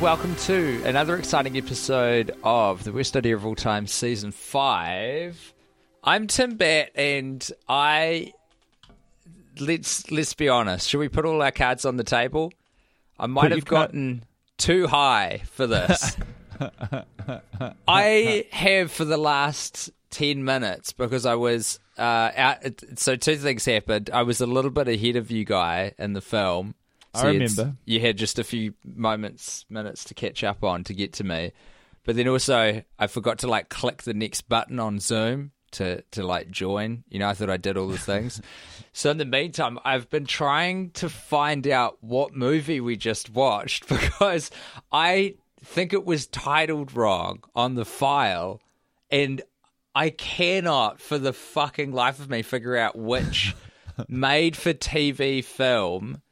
and welcome to another exciting episode of the Worst Idea of All Time, Season 5. I'm Tim Batt and I let's let's be honest, should we put all our cards on the table? I might Put have card- gotten too high for this. I have for the last 10 minutes because I was uh, out. So, two things happened. I was a little bit ahead of you, guy, in the film. I So it's- remember. You had just a few moments, minutes to catch up on to get to me. But then also, I forgot to like click the next button on Zoom to, to like join. You know, I thought I did all the things. so, in the meantime, I've been trying to find out what movie we just watched because I think it was titled wrong on the file. And I cannot, for the fucking life of me, figure out which made for TV film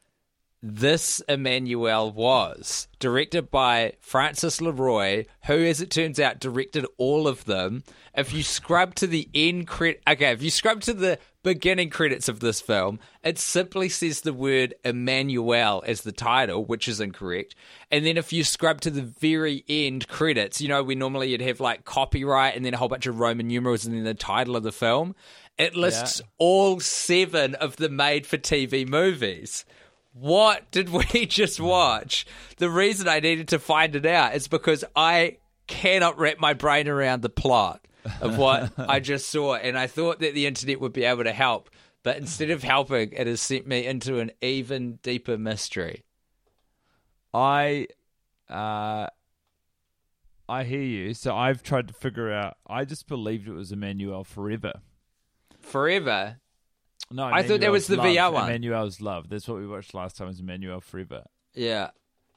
this Emmanuelle was. Directed by Francis Leroi, who, as it turns out, directed all of them. If you scrub to the end credit, okay, if you scrub to the beginning credits of this film, it simply says the word Emmanuelle as the title, which is incorrect. And then if you scrub to the very end credits, you know, we normally you'd have like copyright and then a whole bunch of Roman numerals and then the title of the film. It lists all seven of the made for TV movies. What did we just watch? The reason I needed to find it out is because I cannot wrap my brain around the plot of what I just saw, and I thought that the internet would be able to help, but instead of helping, it has sent me into an even deeper mystery. I uh I hear you. So I've tried to figure out I just believed it was Emmanuelle forever. Forever. No, I thought that was the Emmanuelle's VR one. Emmanuelle's Love. That's what we watched last time was Emmanuelle Forever. Yeah.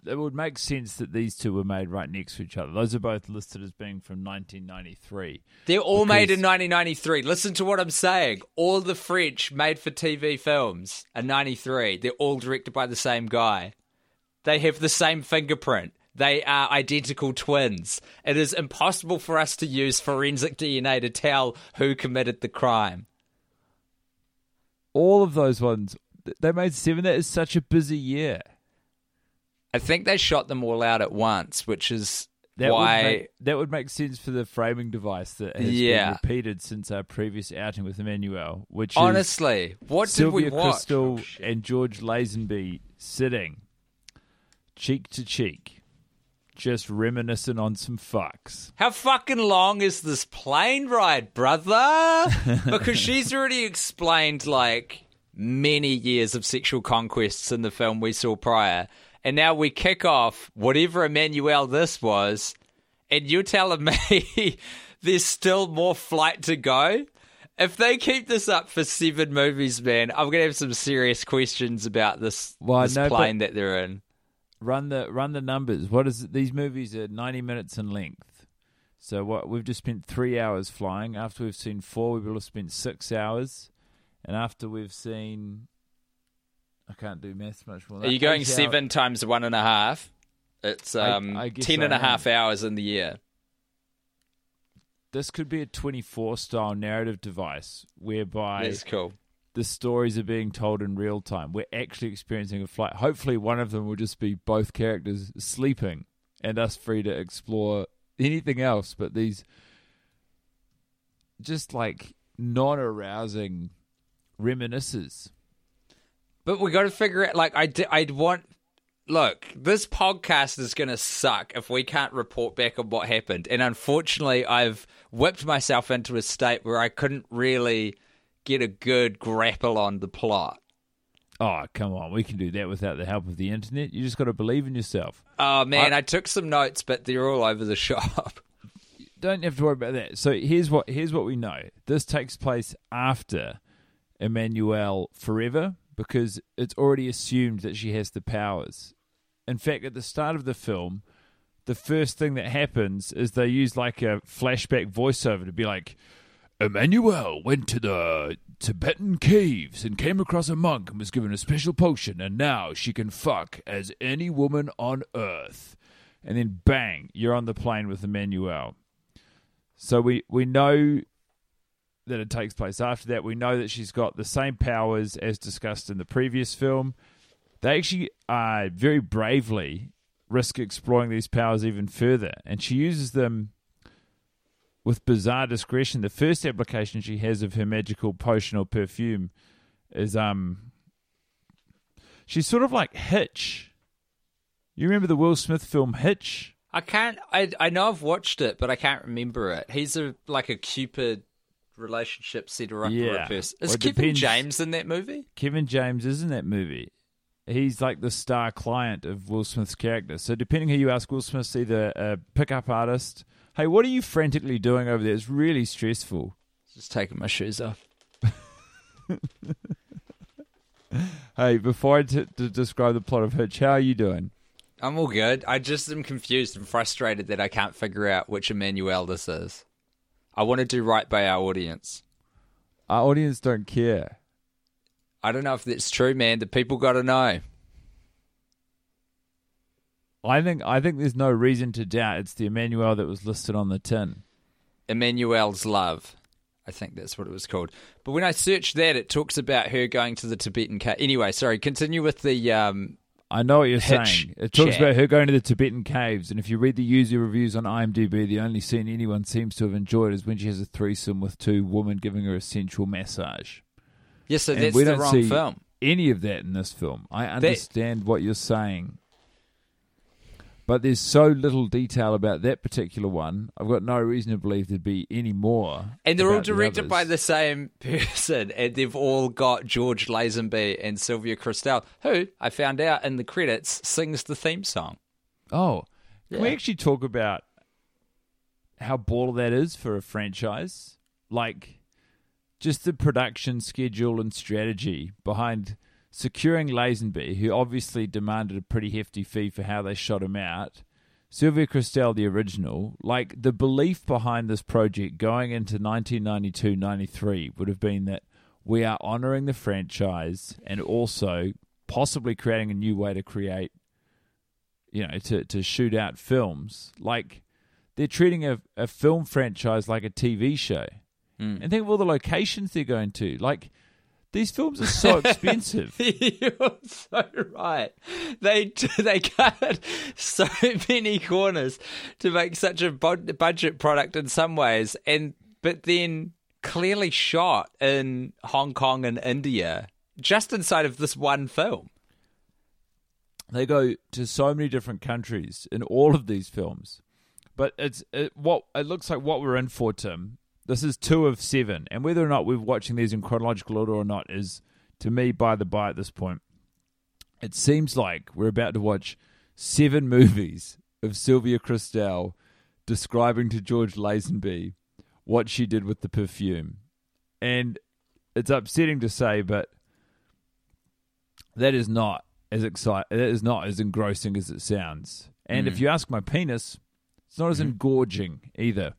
It would make sense that these two were made right next to each other. Those are both listed as being from 1993. They're all made in 1993. Listen to what I'm saying. All the French made for TV films are 93. They're all directed by the same guy. They have the same fingerprint. They are identical twins. It is impossible for us to use forensic DNA to tell who committed the crime. All of those ones, they made seven. That is such a busy year. I think they shot them all out at once, which is That why. would make, that would make sense for the framing device that has Yeah. been repeated since our previous outing with Emmanuelle, which is honestly, what Sylvia did we watch? Kristel Oh, and George Lazenby sitting cheek to cheek, just reminiscing on some fucks. How fucking long is this plane ride, brother? because she's already explained like many years of sexual conquests in the film we saw prior. And now we kick off whatever Emmanuelle this was, and you're telling me there's still more flight to go? If they keep this up for seven movies, man, I'm gonna have some serious questions about this, Well, this no, plane that they're in. Run the run the numbers. What is it? These movies are ninety minutes in length. So what we've just spent three hours flying. After we've seen four, we will have spent six hours, and after we've seen, I can't do maths much more. Are you going hour- seven times one and a half? It's I- um, I guess ten and I a half hours in the year. This could be a twenty-four style narrative device whereby That's cool. The stories are being told in real time. We're actually experiencing a flight. Hopefully, one of them will just be both characters sleeping and us free to explore anything else. But these just like non arousing reminiscences. But we got to figure out. Like, I di- I'd want. Look, this podcast is going to suck if we can't report back on what happened. And unfortunately, I've whipped myself into a state where I couldn't really get a good grapple on the plot. Oh, come on. We can do that without the help of the internet. You just got to believe in yourself. Oh man, I- I, took some notes, but they're all over the shop. don't have to worry about that. So here's what here's what we know. This takes place after Emmanuelle Forever because it's already assumed that she has the powers. In fact, at the start of the film, the first thing that happens is they use like a flashback voiceover to be like, Emmanuelle went to the Tibetan caves and came across a monk and was given a special potion, and now she can fuck as any woman on earth. And then bang, you're on the plane with Emmanuelle. So we, we know that it takes place after that. We know that she's got the same powers as discussed in the previous film. They actually uh, very bravely risk exploring these powers even further, and she uses them with bizarre discretion. The first application she has of her magical potion or perfume is um, she's sort of like Hitch. You remember the Will Smith film Hitch? I can't. I I know I've watched it, but I can't remember it. He's a like a Cupid relationship setter up Yeah. person. Is it Kevin depends- James in that movie? Kevin James is in that movie. He's like the star client of Will Smith's character. So depending who you ask, Will Smith's either a pickup artist. Hey, what are you frantically doing over there? It's really stressful. Just taking my shoes off. Hey, before I t- to describe the plot of Hitch, how are you doing? I'm all good. I just am confused and frustrated that I can't figure out which Emmanuelle this is. I want to do right by our audience. Our audience don't care. I don't know if that's true, man. The people got to know. I think I think there's no reason to doubt it's the Emmanuelle that was listed on the tin. Emmanuelle's Love. I think that's what it was called. But when I searched that, it talks about her going to the Tibetan cave. Anyway, sorry, continue with the. Um, I know what you're saying. It talks chat. about her going to the Tibetan caves, and if you read the user reviews on IMDb, the only scene anyone seems to have enjoyed is when she has a threesome with two women giving her a sensual massage. Yeah, so And that's we the don't wrong see film. any of that in this film. I understand what you're saying. But there's so little detail about that particular one. I've got no reason to believe there'd be any more. And they're all about the directed by the same person, and they've all got George Lazenby and Sylvia Kristel, who I found out in the credits sings the theme song. Oh, can we actually talk about how baller that is for a franchise? Like, just the production schedule and strategy behind securing Lazenby, who obviously demanded a pretty hefty fee for how they shot him out. Sylvia Kristel, the original, like the belief behind this project going into 1992 93 would have been that we are honoring the franchise and also possibly creating a new way to create you know, to, to shoot out films. Like they're treating a, a film franchise like a TV show. Mm. And think of all the locations they're going to. Like these films are so expensive. You're so right. They they cut so many corners to make such a budget product in some ways, and but then clearly shot in Hong Kong and India, just inside of this one film. they go to so many different countries in all of these films. But it's it, what it looks like what we're in for, Tim. This is two of seven, and whether or not we're watching these in chronological order or not is, to me, by the by at this point. It seems like we're about to watch seven movies of Sylvia Kristel describing to George Lazenby what she did with the perfume, and it's upsetting to say, but that is not as excite. That is not as engrossing as it sounds. And if mm. you ask my penis, It's not as mm-hmm. engorging either.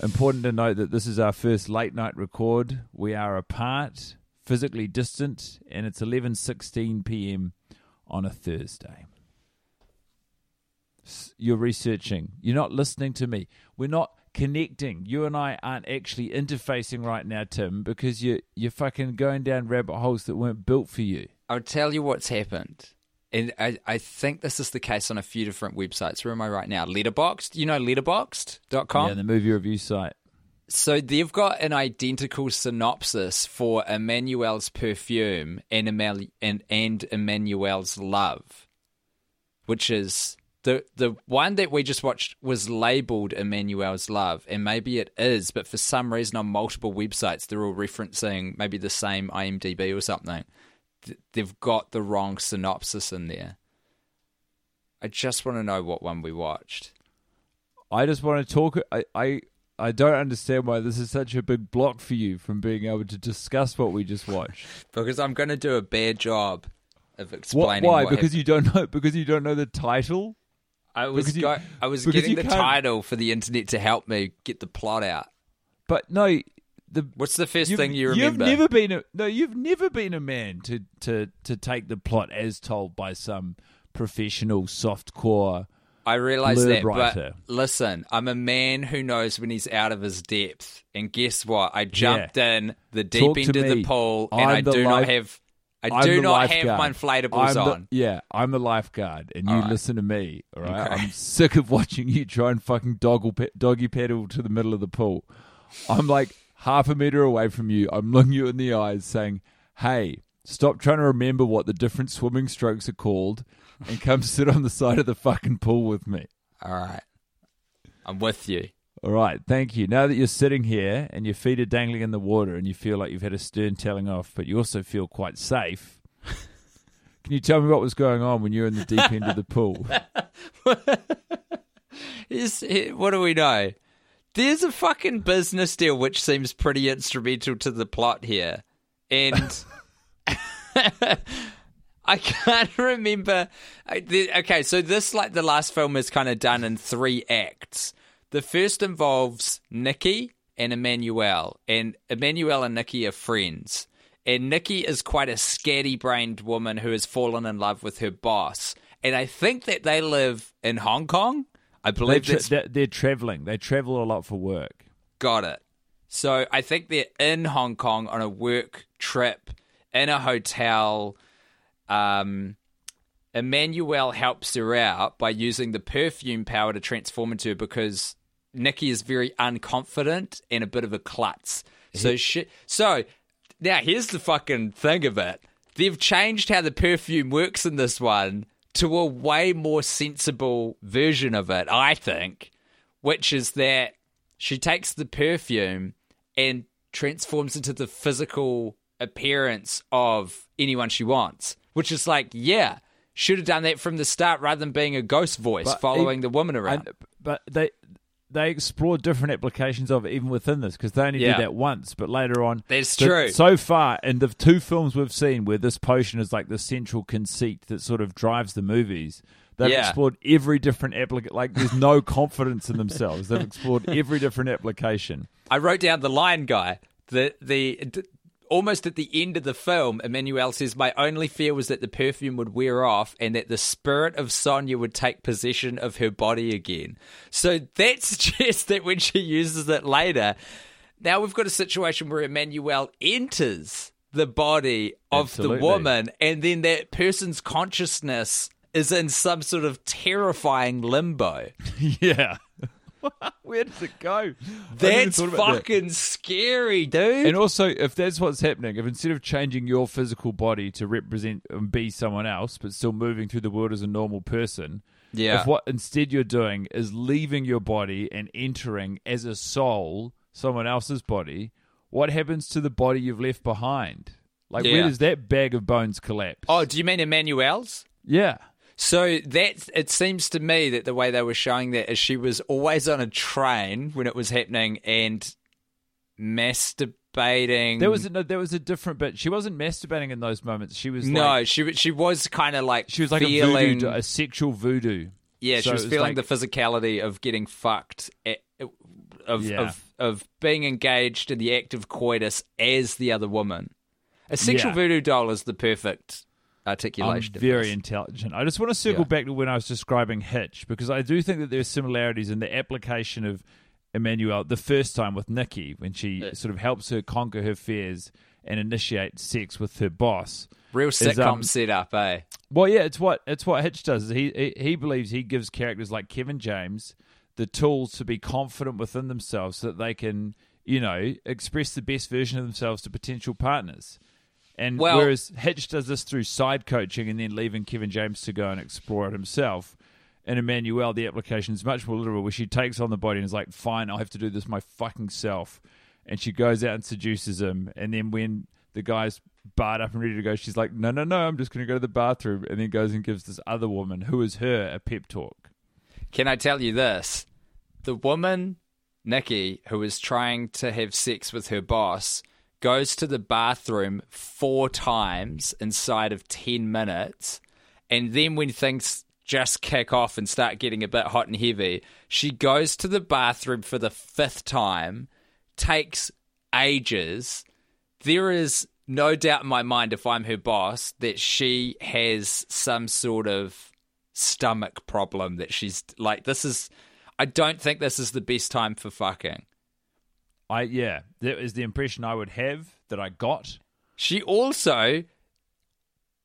Important to note that this is our first late night record. We are apart, physically distant, and it's 11:16 p.m. on a Thursday. You're researching. You're not listening to me. We're not connecting. You and I aren't actually interfacing right now, Tim, because you you're fucking going down rabbit holes that weren't built for you. I'll tell you what's happened. And I, I think this is the case on a few different websites. Where am I right now? Letterboxd. You know letterboxd.com? Yeah, the movie review site. So they've got an identical synopsis for Emmanuelle's perfume and, Emel- and, and Emmanuelle's love, which is the the one that we just watched was labeled Emmanuelle's love, and maybe it is, but for some reason on multiple websites they're all referencing maybe the same IMDb or something. Th- They've got the wrong synopsis in there. I just want to know what one we watched. I just want to talk. I, I I don't understand why this is such a big block for you from being able to discuss what we just watched. Because I'm going to do a bad job of What, explaining why? what Because happened. you don't know. Because you don't know the title. I was you- go- I was getting the can't- title for the internet to help me get the plot out. But no, the What's the 1st thing you remember? You've never been a no. You've never been a man to to to take the plot as told by some professional softcore. I realize that, writer. but listen, I'm a man who knows when he's out of his depth. And guess what? I jumped in the deep Talk end of the pool, and I'm I the do not have. I I'm do not have my inflatables the- on. yeah, I'm the lifeguard, and you right. listen to me. All right, Okay. I'm sick of watching you try and fucking doggle doggy paddle to the middle of the pool. I'm like half a meter away from you. I'm looking you in the eyes, saying, "Hey, stop trying to remember what the different swimming strokes are called, and come sit on the side of the fucking pool with me." All right, I'm with you. All right, thank you. Now that you're sitting here and your feet are dangling in the water and you feel like you've had a stern telling off, but you also feel quite safe, can you tell me what was going on when you were in the deep end of the pool? Here's, eh, what do we know? There's a fucking business deal which seems pretty instrumental to the plot here. And I can't remember. Okay, so this, like the last film, is kind of done in three acts. The first involves Nikki and Emmanuelle, and Emmanuelle and Nikki are friends. And Nikki is quite a scatty brained woman who has fallen in love with her boss. And I think that they live in Hong Kong. I They believe tra- that's they're, they're traveling. They travel a lot for work. Got it. So I think they're in Hong Kong on a work trip in a hotel. Um, Emmanuelle helps her out by using the perfume power to transform into her because Nikki is very unconfident and a bit of a klutz. So she, so now here's the fucking thing of it. They've changed how the perfume works in this one to a way more sensible version of it, I think, which is that she takes the perfume and transforms into the physical appearance of anyone she wants, which is like, yeah, should have done that from the start rather than being a ghost voice But following the woman around. And, but they they explore different applications of it even within this because they only Yeah. did that once. But later on, That's true. So far, in the two films we've seen where this potion is like the central conceit that sort of drives the movies. They've Yeah. explored every different application. Like, there's no confidence in themselves. They've explored every different application. I wrote down the lion guy. The the almost at the end of the film, Emmanuelle says, "My only fear was that the perfume would wear off and that the spirit of Sonia would take possession of her body again." So that suggests that when she uses it later, now we've got a situation where Emmanuelle enters the body of Absolutely. the woman, and then that person's consciousness is in some sort of terrifying limbo. yeah. Where does it go? I hadn't even That's about that. fucking scary, dude. And also, if that's what's happening, if instead of changing your physical body to represent and be someone else, but still moving through the world as a normal person, Yeah. if what instead you're doing is leaving your body and entering as a soul someone else's body, what happens to the body you've left behind? Like, where does that bag of bones collapse? Oh, do you mean Emmanuelle's? yeah. So that it seems to me that the way they were showing that is she was always on a train when it was happening and masturbating. There was a, no, there was a different bit. She wasn't masturbating in those moments. She was no, like, she she was kind of like she was like feeling, a voodoo, a sexual voodoo. Yeah, So she was was feeling like- the physicality of getting fucked, at, of, Yeah. of of being engaged in the act of coitus as the other woman. A sexual Yeah. voodoo doll is the perfect articulation. of very intelligent. I just want to circle Yeah. back to when I was describing Hitch because I do think that there are similarities in the application of Emmanuelle the first time with Nikki when she Uh. sort of helps her conquer her fears and initiate sex with her boss. Real is, sitcom um, setup, eh? Well, yeah, it's what it's what Hitch does. He, he he believes he gives characters like Kevin James the tools to be confident within themselves so that they can, you know, express the best version of themselves to potential partners. And Well- whereas Hitch does this through side coaching and then leaving Kevin James to go and explore it himself. And Emmanuelle, the application is much more literal, where she takes on the body and is like, "Fine, I have to do this my fucking self," and she goes out and seduces him. And then when the guy's barred up and ready to go, she's like, "No, no, no, I'm just going to go to the bathroom," and then goes and gives this other woman, who is her, a pep talk. Can I tell you this? The woman, Nikki, who is trying to have sex with her boss, goes to the bathroom four times inside of 10 minutes. And then when things just kick off and start getting a bit hot and heavy, she goes to the bathroom for the fifth time, takes ages. There is no doubt in my mind, if I'm her boss, that she has some sort of stomach problem that she's like this is I don't think this is the best time for fucking. I yeah, that is the impression I would have that I got. She also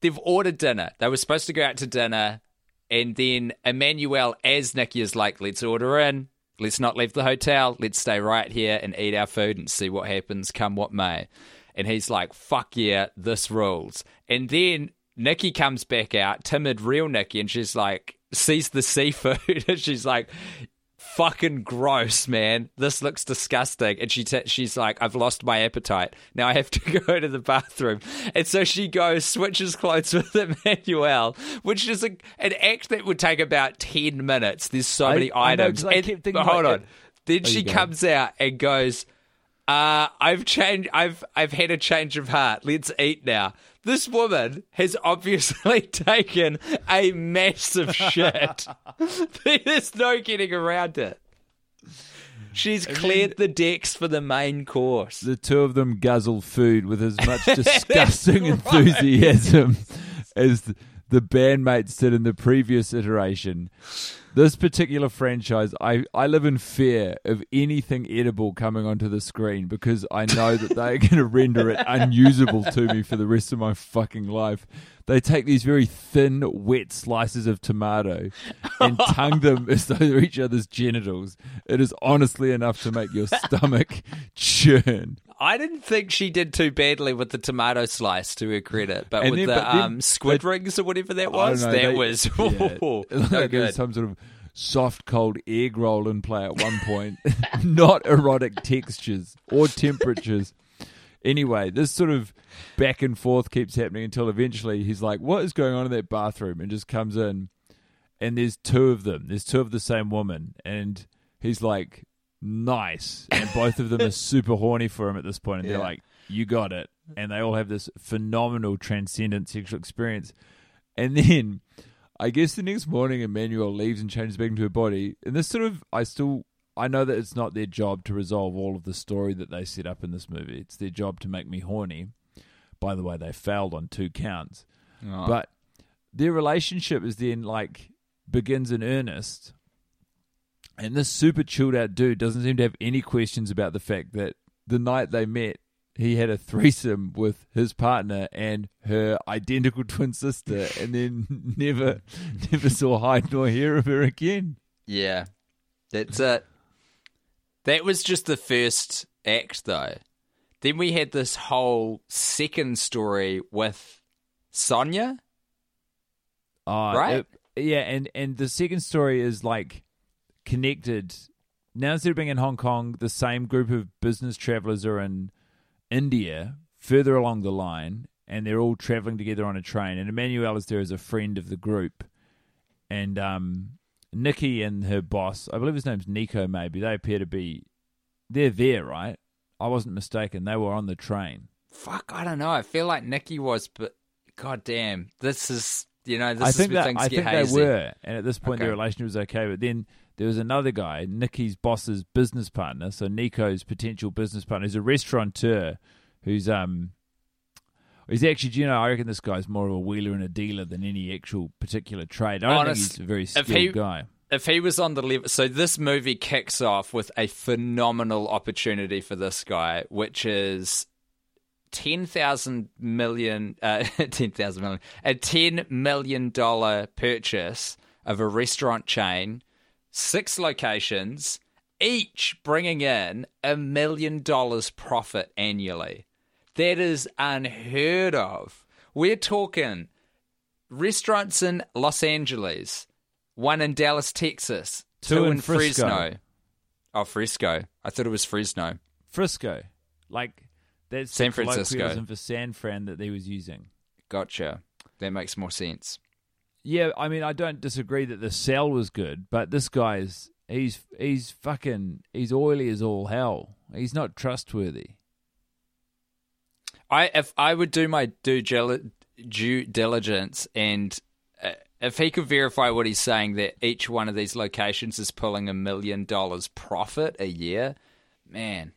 they've ordered dinner. They were supposed to go out to dinner and then Emmanuelle as Nikki is like, let's order in. Let's not leave the hotel. Let's stay right here and eat our food and see what happens, come what may. And he's like, fuck yeah, this rules. And then Nikki comes back out, timid, real Nikki, and she's like, sees the seafood and she's like, fucking gross, man. This looks disgusting. And she t- she's like, I've lost my appetite. Now I have to go to the bathroom. And so she goes, switches clothes with Emmanuelle, which is a, an act that would take about 10 minutes. There's so I- many I know, I And- hold about on. Then she comes out and goes, uh, I've changed. I've I've had a change of heart. Let's eat now. This woman has obviously taken a massive shit. There's no getting around it. She's cleared the decks for the main course. The two of them guzzle food with as much disgusting enthusiasm as the, bandmates did in the previous iteration. This particular franchise, I, I live in fear of anything edible coming onto the screen because I know that they're going to render it unusable to me for the rest of my fucking life. They take these very thin, wet slices of tomato and tongue them as though they're each other's genitals. It is honestly enough to make your stomach churn. I didn't think she did too badly with the tomato slice to her credit, but And with then- the but then- um, squid but- rings or whatever that was, know, that they- was yeah. no Like there was good. some sort of soft, cold egg roll in play at one point. Not erotic textures or temperatures. Anyway, this sort of back and forth keeps happening until eventually he's like, "What is going on in that bathroom?" and just comes in, and there's two of them. There's two of the same woman, and he's like, "Nice," and both of them are super horny for him at this point, and they're like, "You got it," and they all have this phenomenal transcendent sexual experience, and then. I guess the next morning, Emmanuelle leaves and changes back into her body. And this sort of, I still, I know that it's not their job to resolve all of the story that they set up in this movie. It's their job to make me horny. By the way, they failed on two counts. Oh. But their relationship is then like begins in earnest. And this super chilled out dude doesn't seem to have any questions about the fact that the night they met, he had a threesome with his partner and her identical twin sister, and then never, never saw hide nor hair of her again. Yeah, that's it. That was just the first act, though. Then we had this whole second story with Sonia. Uh, Right? it- yeah, and and the second story is like connected. Now instead of being in Hong Kong, the same group of business travelers are in India, further along the line, and they're all traveling together on a train. And Emmanuelle is there as a friend of the group, and um, Nikki and her boss, I believe his name's Nico. Maybe they appear to be, they're there, right? I wasn't mistaken. They were on the train. Fuck, I don't know. I feel like Nikki was, but god damn, this is You know, this I is think where that things I get think hazy. they were, and at this point their relationship was okay. But then there was another guy, Nikki's boss's business partner, so Nico's potential business partner, who's a restaurateur, who's um, he's actually, do you know, I reckon this guy's more of a wheeler and a dealer than any actual particular trade. I don't Honest- think he's a very if skilled he- guy. if he was on the level, so this movie kicks off with a phenomenal opportunity for this guy, which is ten thousand million, uh, ten thousand million, a ten million dollar purchase of a restaurant chain, six locations, each bringing in a million dollars profit annually. That is unheard of. We're talking restaurants in Los Angeles, one in Dallas, Texas, Two two, in in Frisco. Fresno. Oh, Frisco. I thought it was Fresno. Frisco, like that's San the Francisco. for San Fran that he was using. Gotcha. That makes more sense. Yeah, I mean, I don't disagree that the sell was good, but this guy's he's he's fucking he's oily as all hell. He's not trustworthy. I if I would do my due, gel- due diligence and uh, if he could verify what he's saying that each one of these locations is pulling a million dollars profit a year, man,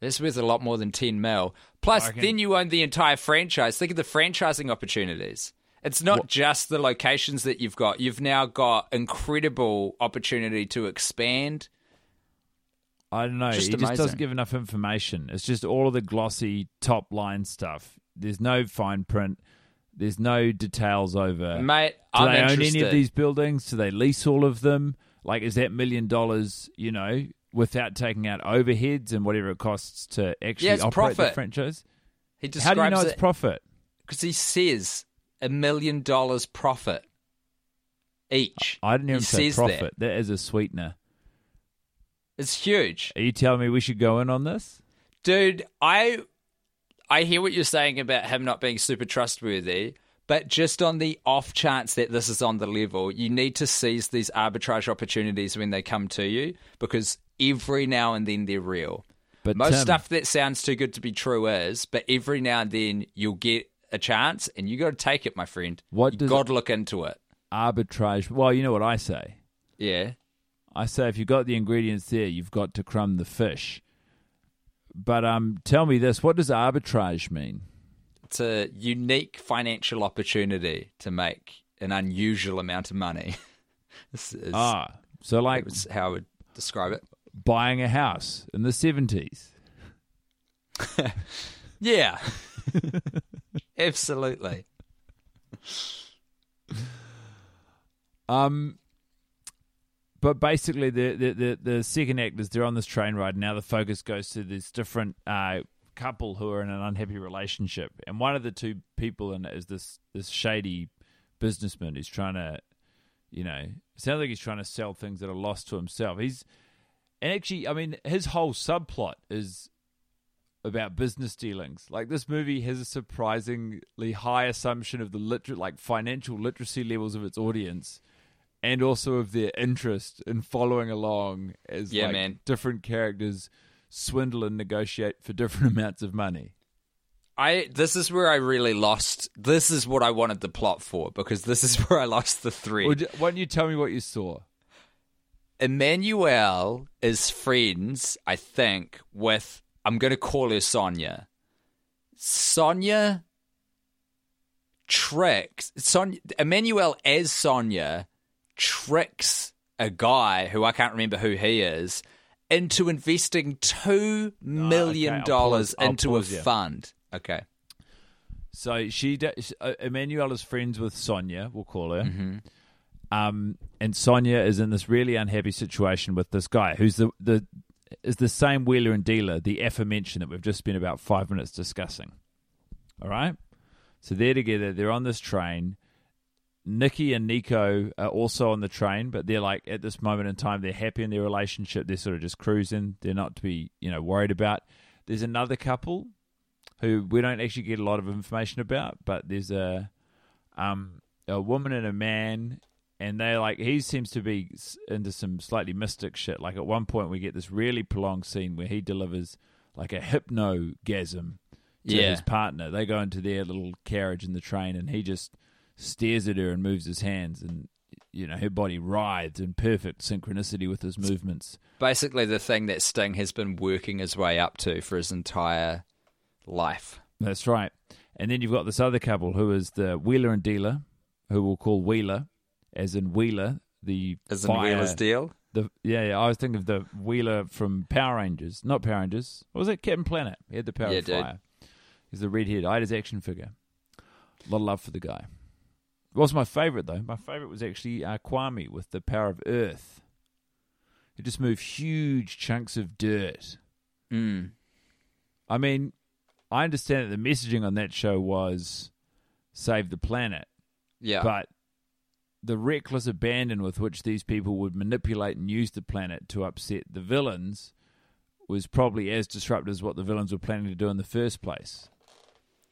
that's worth a lot more than ten mil. Plus, reckon- then you own the entire franchise. Think of the franchising opportunities. It's not just the locations that you've got. You've now got incredible opportunity to expand. I don't know. Just he just doesn't give enough information. It's just all of the glossy top line stuff. There's no fine print. There's no details over. Mate, Do I'm they own interested. any of these buildings? Do they lease all of them? Like, is that million dollars? You know, without taking out overheads and whatever it costs to actually Yeah, operate the profit. franchise? He describes How do you know it it's profit? because he says a million dollars profit each. I didn't even he say says that. profit. that is a sweetener. It's huge, Are you telling me we should go in on this? dude. I I hear what you're saying about him not being super trustworthy, but just on the off chance that this is on the level, you need to seize these arbitrage opportunities when they come to you because every now and then they're real. But Most Tim, stuff that sounds too good to be true is, but every now and then you'll get a chance, and you got to take it, my friend. What you does- got to look into it. arbitrage. Well, you know what I say. Yeah. I say if you've got the ingredients there, you've got to crumb the fish. But um, tell me this: what does arbitrage mean? It's a unique financial opportunity to make an unusual amount of money. this is Ah, so like how I would describe it. buying a house in the seventies. Yeah. Absolutely. Um, but basically, the, the the the second act is they're on this train ride. Now the focus goes to this different uh, couple who are in an unhappy relationship, and one of the two people in it is this this shady businessman who's trying to, you know, sounds like he's trying to sell things that are lost to himself. He's and actually, I mean, his whole subplot is about business dealings. Like this movie has a surprisingly high assumption of the liter- like financial literacy levels of its audience and also of their interest in following along as Yeah, like, man. different characters swindle and negotiate for different amounts of money. I this is where I really lost this is what I wanted the plot for because this is where I lost the thread. Would you- why don't you tell me what you saw? Emmanuelle is friends, I think, with I'm going to call her Sonia. Sonia tricks Sonia Emmanuelle as Sonia tricks a guy who I can't remember who he is into investing two million I'll dollars pause- I'll into pause a fund. Okay. So she, uh, Emmanuelle is friends with Sonia, we'll call her. Mm-hmm. Um, and Sonia is in this really unhappy situation with this guy who's the the is the same wheeler and dealer, the aforementioned that we've just spent about five minutes discussing. All right, so they're together. They're on this train. Nikki and Nico are also on the train, but they're like at this moment in time they're happy in their relationship. They're sort of just cruising. They're not to be you know worried about. There's another couple who we don't actually get a lot of information about, but there's a um a woman and a man, and they like he seems to be into some slightly mystic shit. Like at one point we get this really prolonged scene where he delivers like a hypnogasm to Yeah. his partner. They go into their little carriage in the train, and he just stares at her and moves his hands, and you know her body writhes in perfect synchronicity with his movements. Basically, the thing that Sting has been working his way up to for his entire life. That's right. And then you've got this other couple who is the Wheeler and Dealer, who we'll call Wheeler, as in Wheeler, the Is in fire- Wheeler's deal? The yeah, yeah, I was thinking of the Wheeler from Power Rangers, not Power Rangers. What was it? Captain Planet. He had the power Yeah, of dude. fire. He's the redhead. I had his action figure. A lot of love for the guy. What was my favorite though? My favorite was actually uh, Kwame with the power of Earth. He just moved huge chunks of dirt. Mm. I mean, I understand that the messaging on that show was save the planet, Yeah. but the reckless abandon with which these people would manipulate and use the planet to upset the villains was probably as disruptive as what the villains were planning to do in the first place.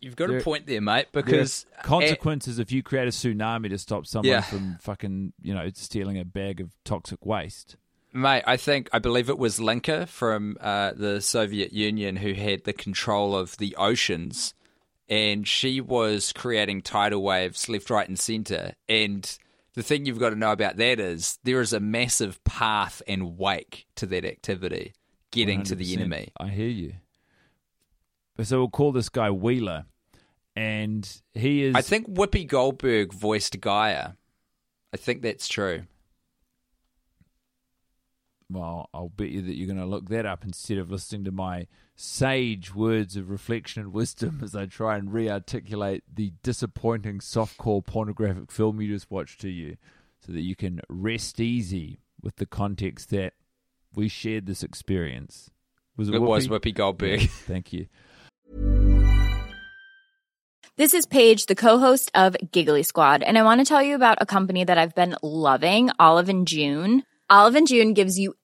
You've got there- a point there, mate, There because consequences if you create a tsunami to stop someone Yeah. from fucking, you know, stealing a bag of toxic waste. Mate, I think I believe it was Linka from uh, the Soviet Union who had the control of the oceans, and she was creating tidal waves left, right, and centre. And the thing you've got to know about that is there is a massive path and wake to that activity getting to the enemy. I hear you. So we'll call this guy Wheeler, and he is. I think Whoopi Goldberg voiced Gaia. I think that's true. Well, I'll bet you that you're going to look that up instead of listening to my sage words of reflection and wisdom as I try and re-articulate the disappointing softcore pornographic film you just watched to you, so that you can rest easy with the context that we shared this experience. Was it, It was Whoopi? Whoopi Goldberg. Yeah, thank you. This is Paige, the co-host of Giggly Squad, and I want to tell you about a company that I've been loving, Olive and June. Olive and June gives you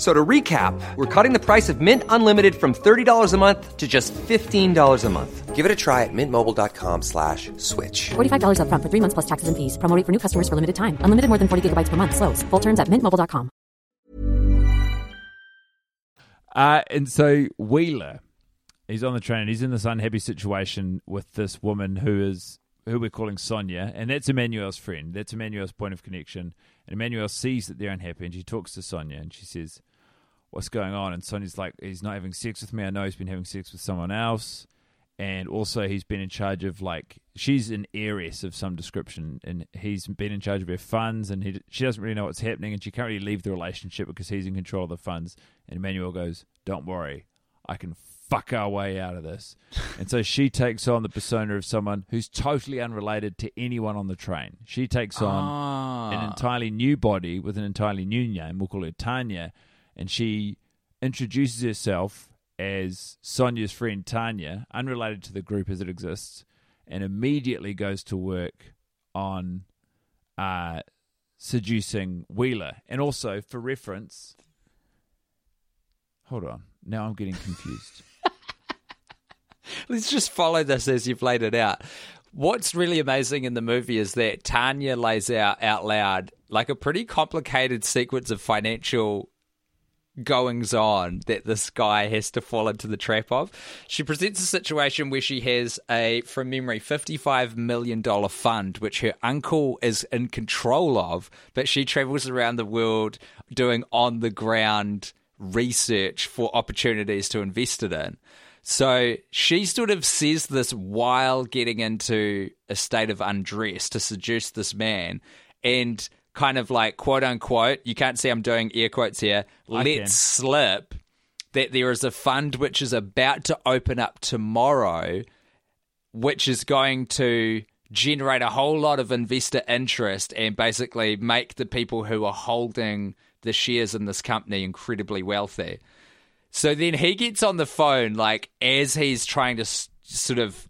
F- So to recap, we're cutting the price of Mint Unlimited from $30 a month to just $15 a month. Give it a try at mintmobile.com slash switch. $45 upfront for three months plus taxes and fees. Promo for new customers for limited time. Unlimited more than 40 gigabytes per month. Slows. Full terms at mintmobile.com. Uh, and so Wheeler, he's on the train. and He's in this unhappy situation with this woman who is who we're calling Sonia, and that's Emmanuelle's friend. That's Emmanuelle's point of connection. And Emmanuelle sees that they're unhappy, and she talks to Sonia, and she says, "What's going on?" And Sonny's like, "He's not having sex with me. I know he's been having sex with someone else." And also, he's been in charge of like she's an heiress of some description, and he's been in charge of her funds, and he, she doesn't really know what's happening, and she can't really leave the relationship because he's in control of the funds. And Emmanuelle goes, "Don't worry, I can fuck our way out of this." and so she takes on the persona of someone who's totally unrelated to anyone on the train. She takes on Ah. an entirely new body with an entirely new name. We'll call her Tanya, and she introduces herself as Sonia's friend Tanya, unrelated to the group as it exists, and immediately goes to work on uh, seducing Wheeler. And also, for reference, hold on. Now I'm getting confused. Let's just follow this as you've laid it out. What's really amazing in the movie is that Tanya lays out out loud like a pretty complicated sequence of financial goings on that this guy has to fall into the trap of. She presents a situation where she has a, from memory, $55 million fund, which her uncle is in control of, but she travels around the world doing on the ground research for opportunities to invest it in. So she sort of says this while getting into a state of undress to seduce this man. And kind of like quote unquote, you can't see I'm doing air quotes here, I let can. slip that there is a fund which is about to open up tomorrow, which is going to generate a whole lot of investor interest and basically make the people who are holding the shares in this company incredibly wealthy. So then he gets on the phone, like, as he's trying to s- sort of.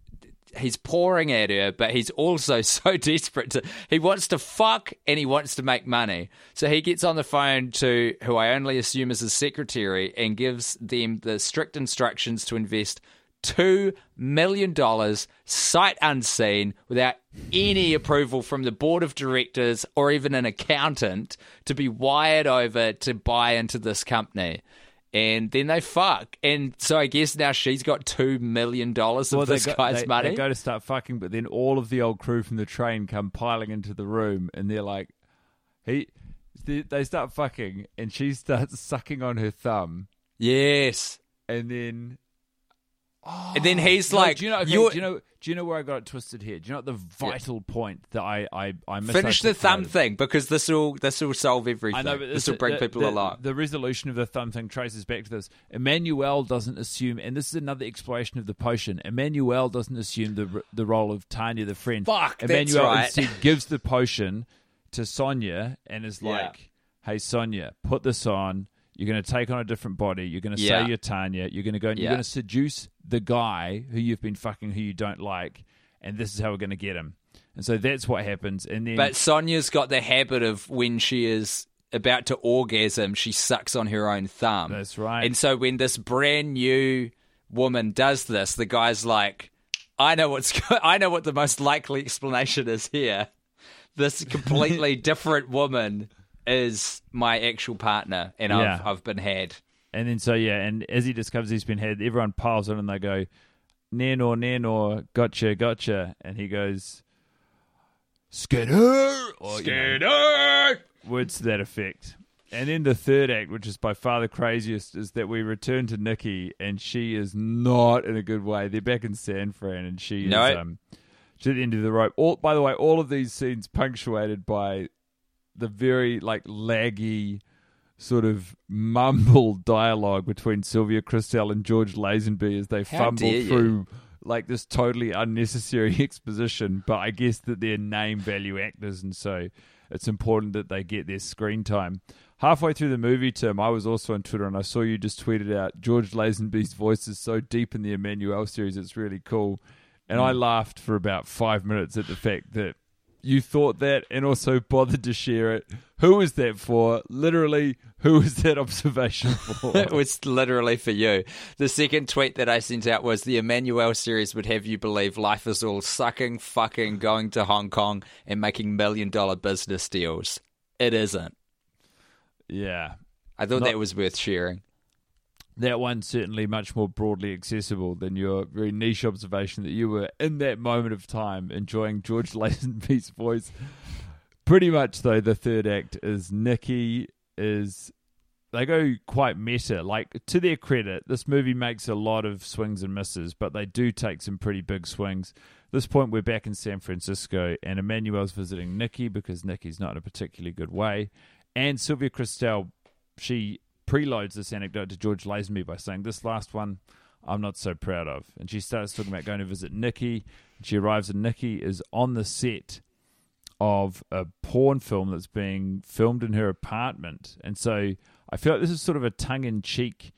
He's pouring at her, but he's also so desperate to. He wants to fuck and he wants to make money. So he gets on the phone to who I only assume is his secretary and gives them the strict instructions to invest $2 million sight unseen without any approval from the board of directors or even an accountant to be wired over to buy into this company. And then they fuck. And so I guess now she's got $2 million of they this go, guy's they, money. They go to start fucking, but then all of the old crew from the train come piling into the room, and they're like, "He." They start fucking, and she starts sucking on her thumb, yes. and then Oh, and then he's like, do you know? Okay, do you know? Do you know where I got it twisted here? Do you know what the vital point that I I I finish the thumb thing because this will this will solve everything. I know, but this will bring the, people the, along. The resolution of the thumb thing traces back to this. Emmanuelle doesn't assume, and this is another exploration of the potion. Emmanuelle doesn't assume the the role of Tanya, the friend. Fuck, that's Emmanuelle right. instead gives the potion to Sonia and is Yeah. like, "Hey, Sonia, put this on." You're going to take on a different body. You're going to Yeah. say you're Tanya. You're going to go and you're going to seduce the guy who you've been fucking, who you don't like, and this is how we're going to get him. And so that's what happens. And then, But Sonia's got the habit of when she is about to orgasm, she sucks on her own thumb. That's right. And so when this brand new woman does this, the guy's like, "I know what's go- I know what the most likely explanation is here. This completely different woman is my actual partner, and Yeah. I've I've been had." And then so yeah, and as he discovers he's been had, everyone piles on and they go, Nanor, Nanor, gotcha, gotcha. And he goes, Skinner! Or, you know, words to that effect. And then the third act, which is by far the craziest, is that we return to Nikki, and she is not in a good way. They're back in San Fran, and she No. is um, she's at the end of the rope. All, by the way, all of these scenes punctuated by the very like laggy sort of mumbled dialogue between Sylvia Kristel and George Lazenby as they How fumble through like this totally unnecessary exposition. But I guess that they're name value actors, and so it's important that they get their screen time. Halfway through the movie, Tim, I was also on Twitter and I saw you just tweeted out George Lazenby's voice is so deep in the Emmanuelle series, it's really cool. And I hmm. laughed for about five minutes at the fact that you thought that and also bothered to share it. Who was that for? Literally, who was that observation for? it was literally for you. The second tweet that I sent out was the Emmanuelle series would have you believe life is all sucking, fucking, going to Hong Kong and making million dollar business deals. It isn't. yeah. I thought Not- that was worth sharing. That one's certainly much more broadly accessible than your very niche observation that you were in that moment of time enjoying George Lazenby's voice. Pretty much, though, the third act is Nikki is. They go quite meta. Like, to their credit, this movie makes a lot of swings and misses, but they do take some pretty big swings. This point, we're back in San Francisco, and Emmanuelle's visiting Nikki because Nikki's not in a particularly good way. And Sylvia Kristel, she preloads this anecdote to George Lazenby by saying, This last one I'm not so proud of. And she starts talking about going to visit Nikki. She arrives, and Nikki is on the set of a porn film that's being filmed in her apartment. And so I feel like this is sort of a tongue in cheek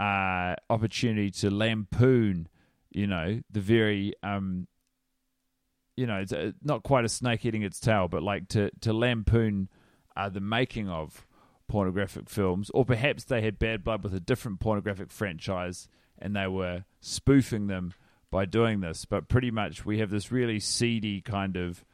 uh, opportunity to lampoon, you know, the very, um, you know, it's uh not quite a snake eating its tail, but like to, to lampoon uh, the making of pornographic films, or perhaps they had bad blood with a different pornographic franchise and they were spoofing them by doing this. But pretty much, we have this really seedy kind of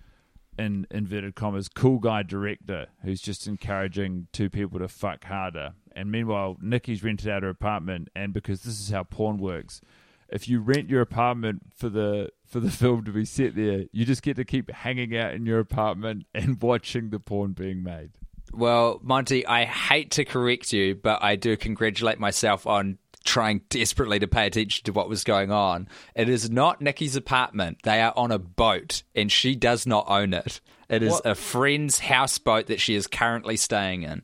in inverted commas cool guy director who's just encouraging two people to fuck harder. And meanwhile, Nikki's rented out her apartment, and because this is how porn works, if you rent your apartment for the for the film to be set there, you just get to keep hanging out in your apartment and watching the porn being made. Well, Monty, I hate to correct you, but I do congratulate myself on trying desperately to pay attention to what was going on. It is not Nikki's apartment. They are on a boat, and she does not own it. It is What? a friend's houseboat that she is currently staying in.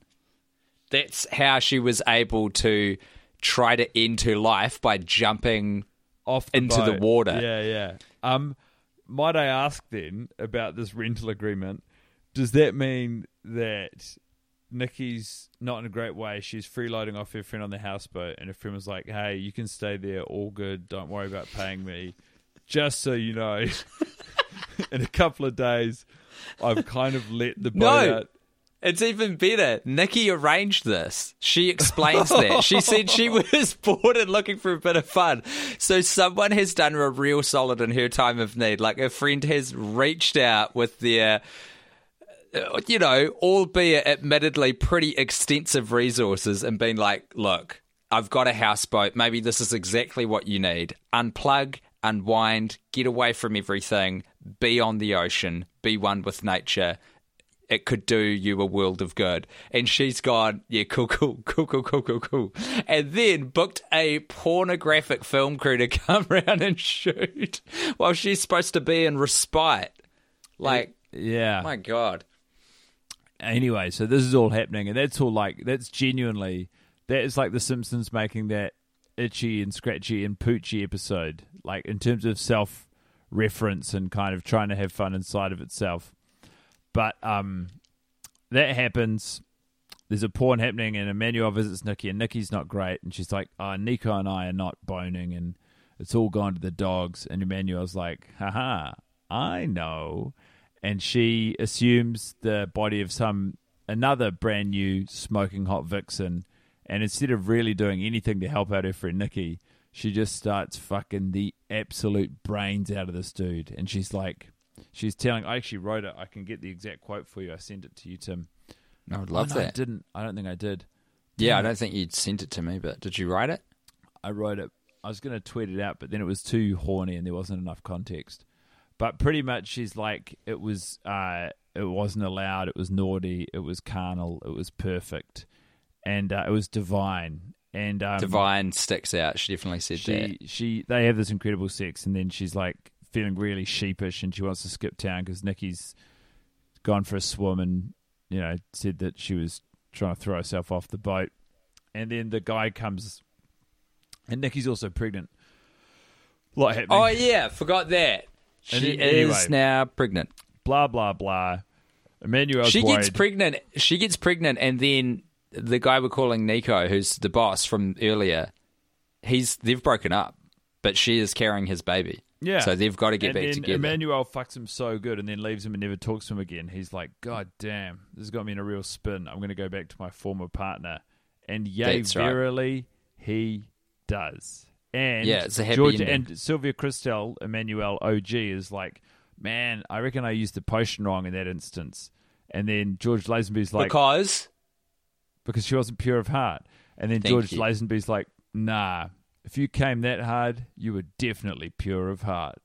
That's how she was able to try to end her life by jumping. Off the Into the water. Yeah, yeah. Um, might I ask then about this rental agreement? Does that mean that Nikki's not in a great way? She's freeloading off her friend on the houseboat, and her friend was like, "Hey, you can stay there, all good. Don't worry about paying me. Just so you know, in a couple of days, I've kind of let the boat No. out." It's even better. Nikki arranged this. She explains that. She said she was bored and looking for a bit of fun. So someone has done her a real solid in her time of need. Like a friend has reached out with their, Uh, you know, albeit admittedly pretty extensive resources and been like, look, I've got a houseboat. Maybe this is exactly what you need. Unplug, unwind, get away from everything, be on the ocean, be one with nature it could do you a world of good. And she's gone, yeah, cool, cool, cool, cool, cool, cool, cool. And then booked a pornographic film crew to come around and shoot while she's supposed to be in respite. Like, Yeah. my God. Anyway, so this is all happening, and that's all like that's genuinely that is like the Simpsons making that itchy and scratchy and poochy episode, like in terms of self reference and kind of trying to have fun inside of itself. But um, that happens. There's a porn happening, and Emmanuelle visits Nikki, and Nikki's not great, and she's like, "Oh, Nico and I are not boning, and it's all gone to the dogs." And Emmanuelle's like, "Haha, I know," and she assumes the body of some another brand new smoking hot vixen, and instead of really doing anything to help out her friend Nikki, she just starts fucking the absolute brains out of this dude, and she's like. She's telling. I actually wrote it. I can get the exact quote for you. I sent it to you, Tim. I would love Oh, no, I that. didn't. I don't think I did. Yeah, I don't think you'd sent it to me, but did you write it? I wrote it. I was going to tweet it out, but then it was too horny and there wasn't enough context. But pretty much, she's like, it was, uh, it wasn't allowed. It was naughty. It was carnal. It was perfect, and uh, it was divine. And um, Divine sticks out. She definitely said she she they have this incredible sex, and then she's like feeling really sheepish, and she wants to skip town because Nikki's gone for a swim, and you know said that she was trying to throw herself off the boat, and then the guy comes, and Nikki's also pregnant. That. happening. Oh, yeah, forgot that. She anyway. is now pregnant. Blah blah blah. Emmanuelle. she gets pregnant. She gets pregnant, and then the guy we're calling Nico, who's the boss from earlier, he's they've broken up, but she is carrying his baby. Yeah. so they've got to get and back then together. Emmanuel fucks him so good and then leaves him and never talks to him again. He's like, God damn, this has got me in a real spin. I'm going to go back to my former partner. And yay, That's right. verily, he does. And Yeah, it's a happy Georgia, ending. And Sylvia Kristel, Emmanuelle OG, is like, man, I reckon I used the potion wrong in that instance. And then George Lazenby's like, because because she wasn't pure of heart. And then Thank George you. Lazenby's like, nah, if you came that hard, you were definitely pure of heart.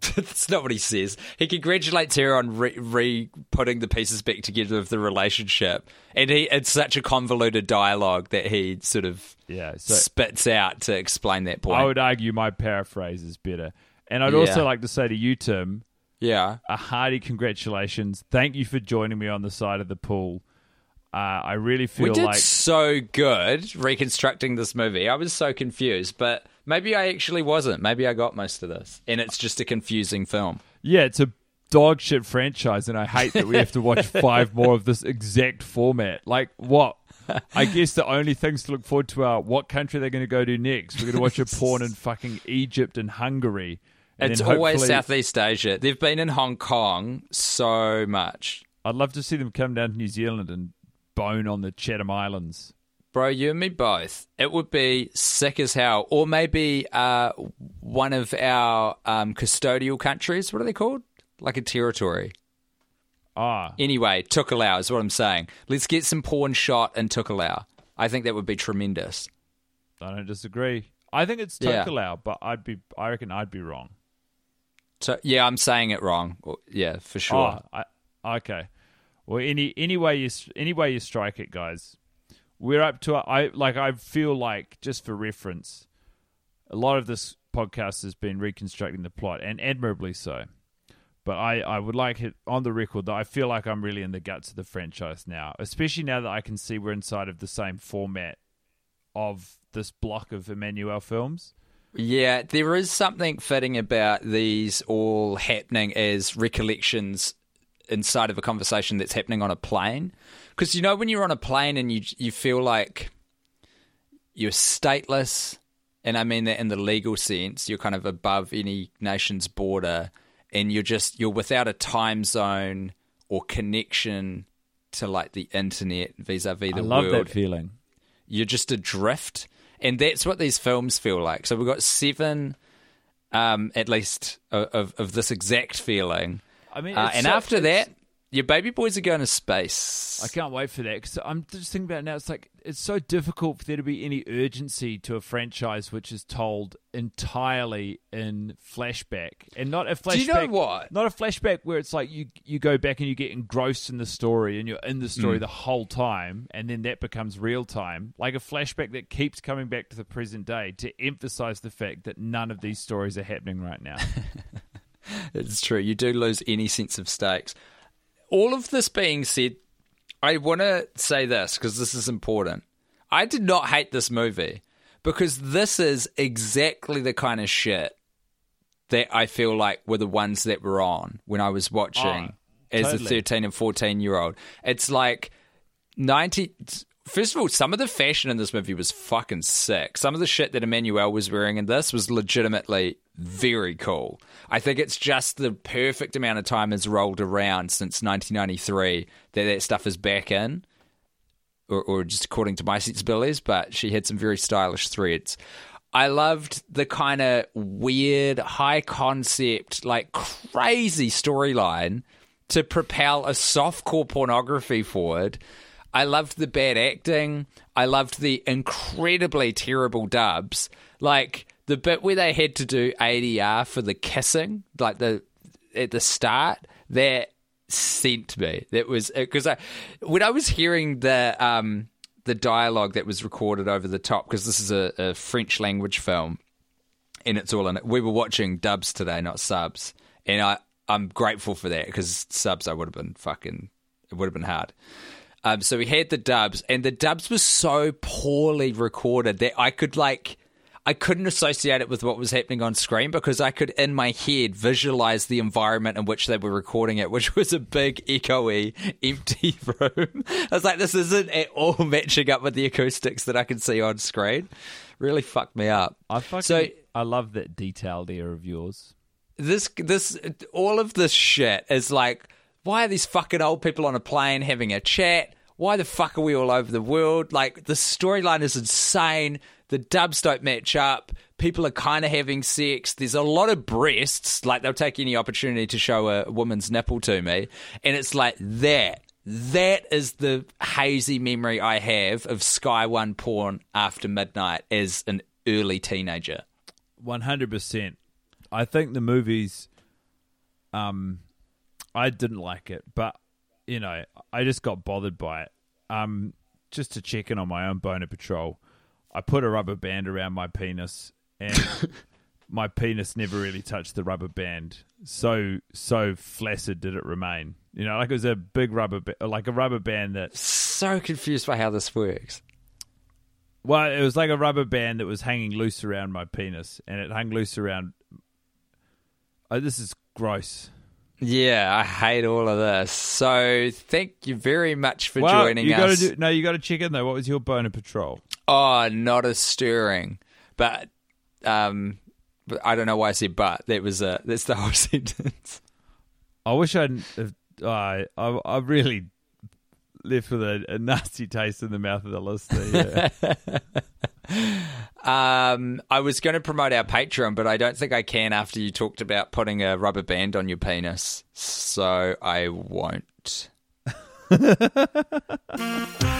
that's not what he says. He congratulates her on re, re putting the pieces back together of the relationship, and he it's such a convoluted dialogue that he sort of Yeah, so spits out to explain that point. I would argue my paraphrase is better. And I'd Yeah. also like to say to you, Tim, yeah, a hearty congratulations. Thank you for joining me on the side of the pool. Uh, I really feel we did like so good reconstructing this movie. I was so confused, but maybe I actually wasn't. Maybe I got most of this, and it's just a confusing film. yeah, it's a dog shit franchise, and I hate that we have to watch five more of this exact format. Like what? I guess the only things to look forward to are what country they're going to go to next. We're going to watch a porn in fucking Egypt and Hungary. And it's always Southeast Asia. They've been in Hong Kong so much. I'd love to see them come down to New Zealand and bone on the Chatham Islands. Bro, you and me both. It would be sick as hell. Or maybe uh, one of our um, custodial countries. What are they called? Like a territory. Ah, Anyway, Tokelau is what I'm saying. Let's get some porn shot in Tokelau. I think that would be tremendous. I don't disagree. I think it's Yeah. But I'd be. I reckon I'd be wrong. So yeah, I'm saying it wrong. Yeah, for sure. Oh, I, okay. Well, any any way you any way you strike it, guys, we're up to. I like. I feel like just for reference, a lot of this podcast has been reconstructing the plot, and admirably so. But I, I would like it on the record that I feel like I'm really in the guts of the franchise now, especially now that I can see we're inside of the same format of this block of Emmanuelle films. Yeah, there is something fitting about these all happening as recollections inside of a conversation that's happening on a plane. Because you know when you're on a plane and you you feel like you're stateless, and I mean that in the legal sense, you're kind of above any nation's border, and you're just you're without a time zone or connection to like the internet vis-a-vis the I love world that feeling. you're just adrift and that's what these films feel like so we've got seven um at least of, of, of this exact feeling I mean, uh, and so- after that your baby boys are going to space I can't wait for that because I'm just thinking about it now. It's like it's so difficult for there to be any urgency to a franchise which is told entirely in flashback, and not a flashback. Do you know what? Not a flashback where it's like you you go back and you get engrossed in the story and you're in the story Mm. the whole time, and then that becomes real time. Like a flashback that keeps coming back to the present day to emphasize the fact that none of these stories are happening right now. it's true you do lose any sense of stakes all of this being said i want to say this because this is important i did not hate this movie because this is exactly the kind of shit that I feel like were the ones that were on when I was watching Oh, as a 13 and 14 year old. It's like 90. First of all, some of the fashion in this movie was fucking sick. Some of the shit that Emmanuelle was wearing in this was legitimately very cool. I think it's just the perfect amount of time has rolled around since 1993 that that stuff is back in or, or just according to my sensibilities, but she had some very stylish threads. I loved the kind of weird, high concept, like crazy storyline to propel a softcore pornography forward. I loved the bad acting. I loved the incredibly terrible dubs. Like the bit where they had to do ADR for the kissing, like the at the start, that sent me. That was because I when I was hearing the um the dialogue that was recorded over the top because this is a, a French language film and it's all in it. We were watching dubs today, not subs, and I I'm grateful for that because subs I would have been fucking it would have been hard. Um, so we had the dubs, and the dubs were so poorly recorded that I could like. I couldn't associate it with what was happening on screen because I could, in my head, visualize the environment in which they were recording it, which was a big, echoey, empty room. I was like, this isn't at all matching up with the acoustics that I can see on screen. Really fucked me up. I fucking So- I love that detailed ear of yours. this this all of this shit is like why are these fucking old people on a plane having a chat? Why the fuck are we all over the world? Like the storyline is insane. The dubs don't match up. People are kind of having sex. There's a lot of breasts. Like they'll take any opportunity to show a woman's nipple to me. And it's like that. That is the hazy memory i have of sky one porn after midnight as an early teenager. One hundred percent. I think the movies. Um, I didn't like it, but you know, I just got bothered by it. Um, just to check in on my own boner patrol, I put a rubber band around my penis, and my penis never really touched the rubber band. So so flaccid did it remain. You know, like it was a big rubber, ba- like a rubber band that so confused by how this works Well, it was like a rubber band that was hanging loose around my penis, and it hung loose around. Oh, this is gross. Yeah, I hate all of this. So thank you very much for well, joining you gotta us. do no, you got to check in though. What was your boner patrol? oh, not as stirring, but um, but I don't know why I said but. That was a that's the whole sentence. I wish I'd. I I really left with a, a nasty taste in the mouth of the listener. Yeah. Um, I was going to promote our Patreon, but I don't think I can after you talked about putting a rubber band on your penis. So I won't.